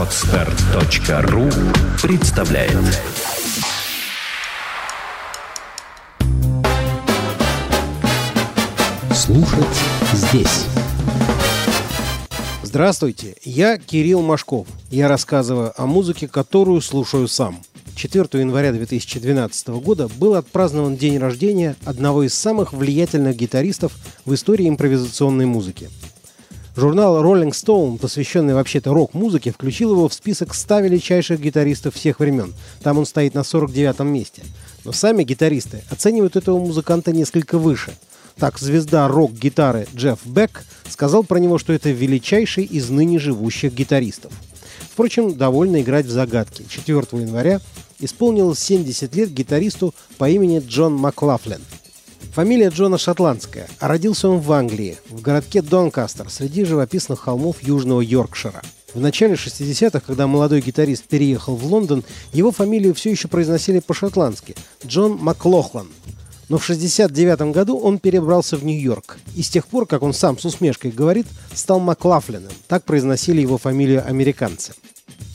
Отстар.ру представляет Слушать здесь Здравствуйте, я Кирилл Машков. Я рассказываю о музыке, которую слушаю сам. 4 января 2012 года был отпразднован день рождения одного из самых влиятельных гитаристов в истории импровизационной музыки. Журнал Rolling Stone, посвященный вообще-то рок-музыке, включил его в список 100 величайших гитаристов всех времен. Там он стоит на 49 месте. Но сами гитаристы оценивают этого музыканта несколько выше. Так, звезда рок-гитары Джефф Бек сказал про него, что это величайший из ныне живущих гитаристов. Впрочем, довольно играть в загадки. 4 января исполнилось 70 лет гитаристу по имени Джон Маклафлин. Фамилия Джона шотландская, а родился он в Англии, в городке Донкастер, среди живописных холмов Южного Йоркшира. В начале 60-х, когда молодой гитарист переехал в Лондон, его фамилию все еще произносили по-шотландски – Джон Маклохлан. Но в 69 году он перебрался в Нью-Йорк. И с тех пор, как он сам с усмешкой говорит, стал Маклафлином. Так произносили его фамилию американцы.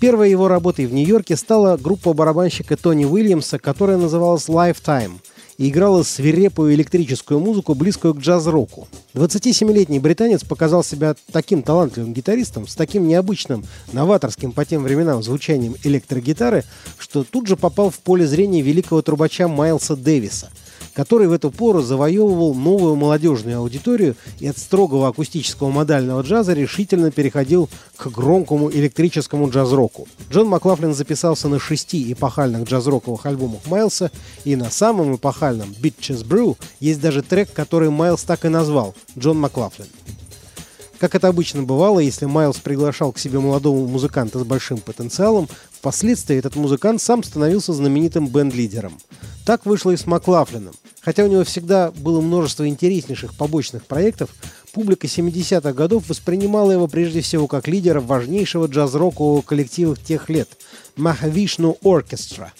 Первой его работой в Нью-Йорке стала группа барабанщика Тони Уильямса, которая называлась Lifetime и играла свирепую электрическую музыку, близкую к джаз-року. 27-летний британец показал себя таким талантливым гитаристом, с таким необычным, новаторским по тем временам звучанием электрогитары, что тут же попал в поле зрения великого трубача Майлса Дэвиса – который в эту пору завоевывал новую молодежную аудиторию и от строгого акустического модального джаза решительно переходил к громкому электрическому джаз-року. Джон Маклафлин записался на шести эпохальных джаз-роковых альбомах Майлса, и на самом эпохальном «Bitches Brew» есть даже трек, который Майлз так и назвал «Джон Маклафлин». Как это обычно бывало, если Майлз приглашал к себе молодого музыканта с большим потенциалом, впоследствии этот музыкант сам становился знаменитым бенд-лидером. Так вышло и с Маклафлином. Хотя у него всегда было множество интереснейших побочных проектов, публика 70-х годов воспринимала его прежде всего как лидера важнейшего джаз-рокового коллектива тех лет – Махавишну Оркестра.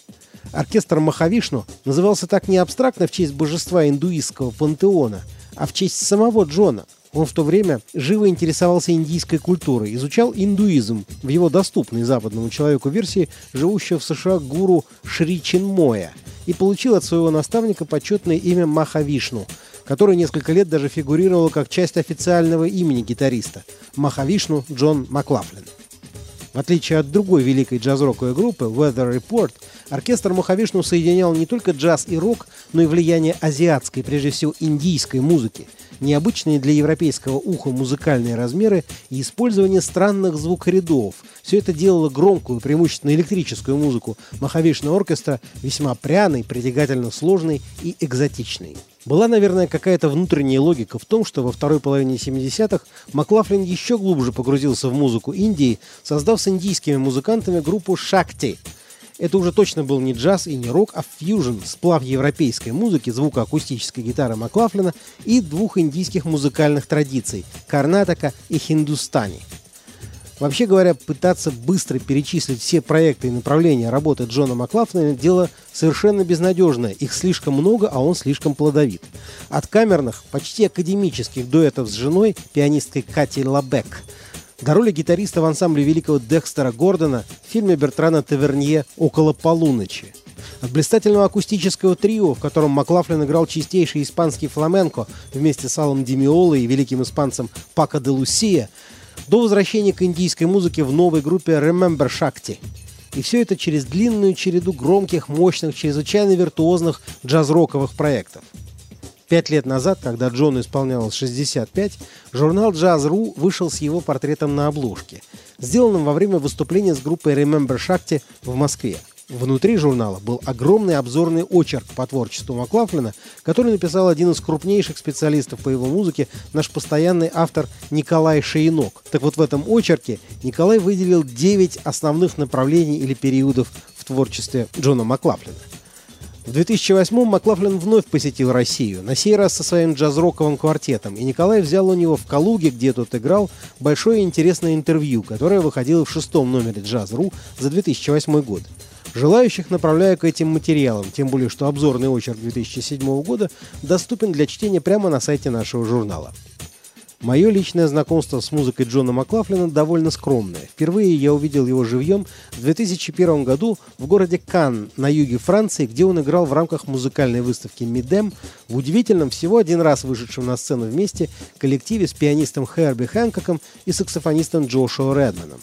Оркестр Махавишну назывался так не абстрактно в честь божества индуистского пантеона, а в честь самого Джона – он в то время живо интересовался индийской культурой, изучал индуизм в его доступной западному человеку версии живущего в США гуру Шри Чинмоя и получил от своего наставника почетное имя Махавишну, которое несколько лет даже фигурировало как часть официального имени гитариста – Махавишну Джон Маклафлин. В отличие от другой великой джаз-роковой группы Weather Report, оркестр Махавишну соединял не только джаз и рок, но и влияние азиатской, прежде всего индийской музыки, необычные для европейского уха музыкальные размеры и использование странных звукорядов. Все это делало громкую, преимущественно электрическую музыку Махавишну оркестра весьма пряной, притягательно сложной и экзотичной. Была, наверное, какая-то внутренняя логика в том, что во второй половине 70-х Маклафлин еще глубже погрузился в музыку Индии, создав с индийскими музыкантами группу «Шакти», это уже точно был не джаз и не рок, а фьюжн, сплав европейской музыки, звука акустической гитары Маклафлина и двух индийских музыкальных традиций – Карнатака и Хиндустани – Вообще говоря, пытаться быстро перечислить все проекты и направления работы Джона Маклафлина – дело совершенно безнадежное. Их слишком много, а он слишком плодовит. От камерных, почти академических дуэтов с женой, пианисткой Кати Лабек, до роли гитариста в ансамбле великого Декстера Гордона в фильме Бертрана Тавернье «Около полуночи». От блистательного акустического трио, в котором Маклафлин играл чистейший испанский фламенко вместе с Аллом Демиоло и великим испанцем Пако де Лусия – до возвращения к индийской музыке в новой группе Remember Shakti. И все это через длинную череду громких, мощных, чрезвычайно виртуозных джаз-роковых проектов. Пять лет назад, когда Джону исполнялось 65, журнал Jazz.ru вышел с его портретом на обложке, сделанным во время выступления с группой Remember Shakti в Москве. Внутри журнала был огромный обзорный очерк по творчеству Маклафлина, который написал один из крупнейших специалистов по его музыке, наш постоянный автор Николай Шейнок. Так вот в этом очерке Николай выделил 9 основных направлений или периодов в творчестве Джона Маклафлина. В 2008-м Маклафлин вновь посетил Россию, на сей раз со своим джаз-роковым квартетом, и Николай взял у него в Калуге, где тот играл, большое интересное интервью, которое выходило в шестом номере «Джаз.ру» за 2008 год. Желающих направляю к этим материалам, тем более что обзорный очерк 2007 года доступен для чтения прямо на сайте нашего журнала. Мое личное знакомство с музыкой Джона Маклафлина довольно скромное. Впервые я увидел его живьем в 2001 году в городе Кан на юге Франции, где он играл в рамках музыкальной выставки «Мидем» в удивительном всего один раз вышедшем на сцену вместе коллективе с пианистом Херби Хэнкоком и саксофонистом Джошуа Редманом.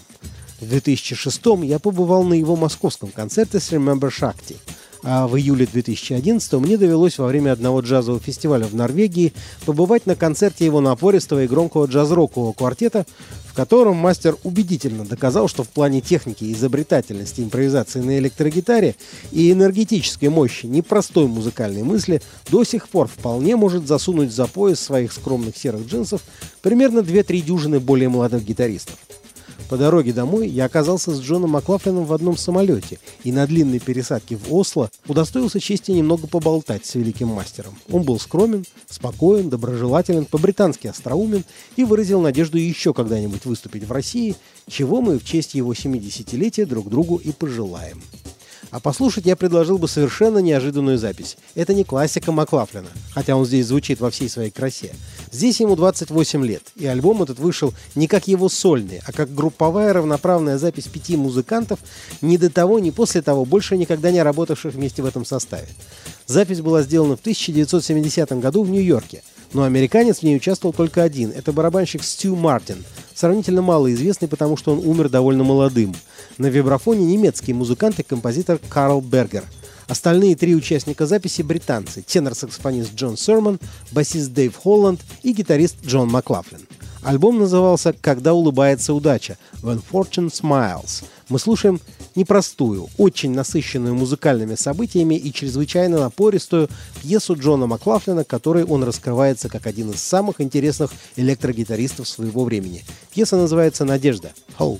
В 2006 я побывал на его московском концерте с Remember Shakti – а в июле 2011 мне довелось во время одного джазового фестиваля в Норвегии побывать на концерте его напористого и громкого джаз-рокового квартета, в котором мастер убедительно доказал, что в плане техники, изобретательности, импровизации на электрогитаре и энергетической мощи непростой музыкальной мысли до сих пор вполне может засунуть за пояс своих скромных серых джинсов примерно 2-3 дюжины более молодых гитаристов. По дороге домой я оказался с Джоном Маклафлином в одном самолете и на длинной пересадке в Осло удостоился чести немного поболтать с великим мастером. Он был скромен, спокоен, доброжелателен, по-британски остроумен и выразил надежду еще когда-нибудь выступить в России, чего мы в честь его 70-летия друг другу и пожелаем. А послушать я предложил бы совершенно неожиданную запись. Это не классика Маклафлина, хотя он здесь звучит во всей своей красе. Здесь ему 28 лет, и альбом этот вышел не как его сольный, а как групповая равноправная запись пяти музыкантов, ни до того, ни после того, больше никогда не работавших вместе в этом составе. Запись была сделана в 1970 году в Нью-Йорке, но американец в ней участвовал только один. Это барабанщик Стю Мартин, сравнительно малоизвестный, потому что он умер довольно молодым. На вибрафоне немецкий музыкант и композитор Карл Бергер. Остальные три участника записи – британцы – тенор-саксофонист Джон Серман, басист Дэйв Холланд и гитарист Джон Маклафлин. Альбом назывался «Когда улыбается удача» – «When Fortune Smiles». Мы слушаем непростую, очень насыщенную музыкальными событиями и чрезвычайно напористую пьесу Джона Маклафлина, которой он раскрывается как один из самых интересных электрогитаристов своего времени. Пьеса называется «Надежда» – «Hope».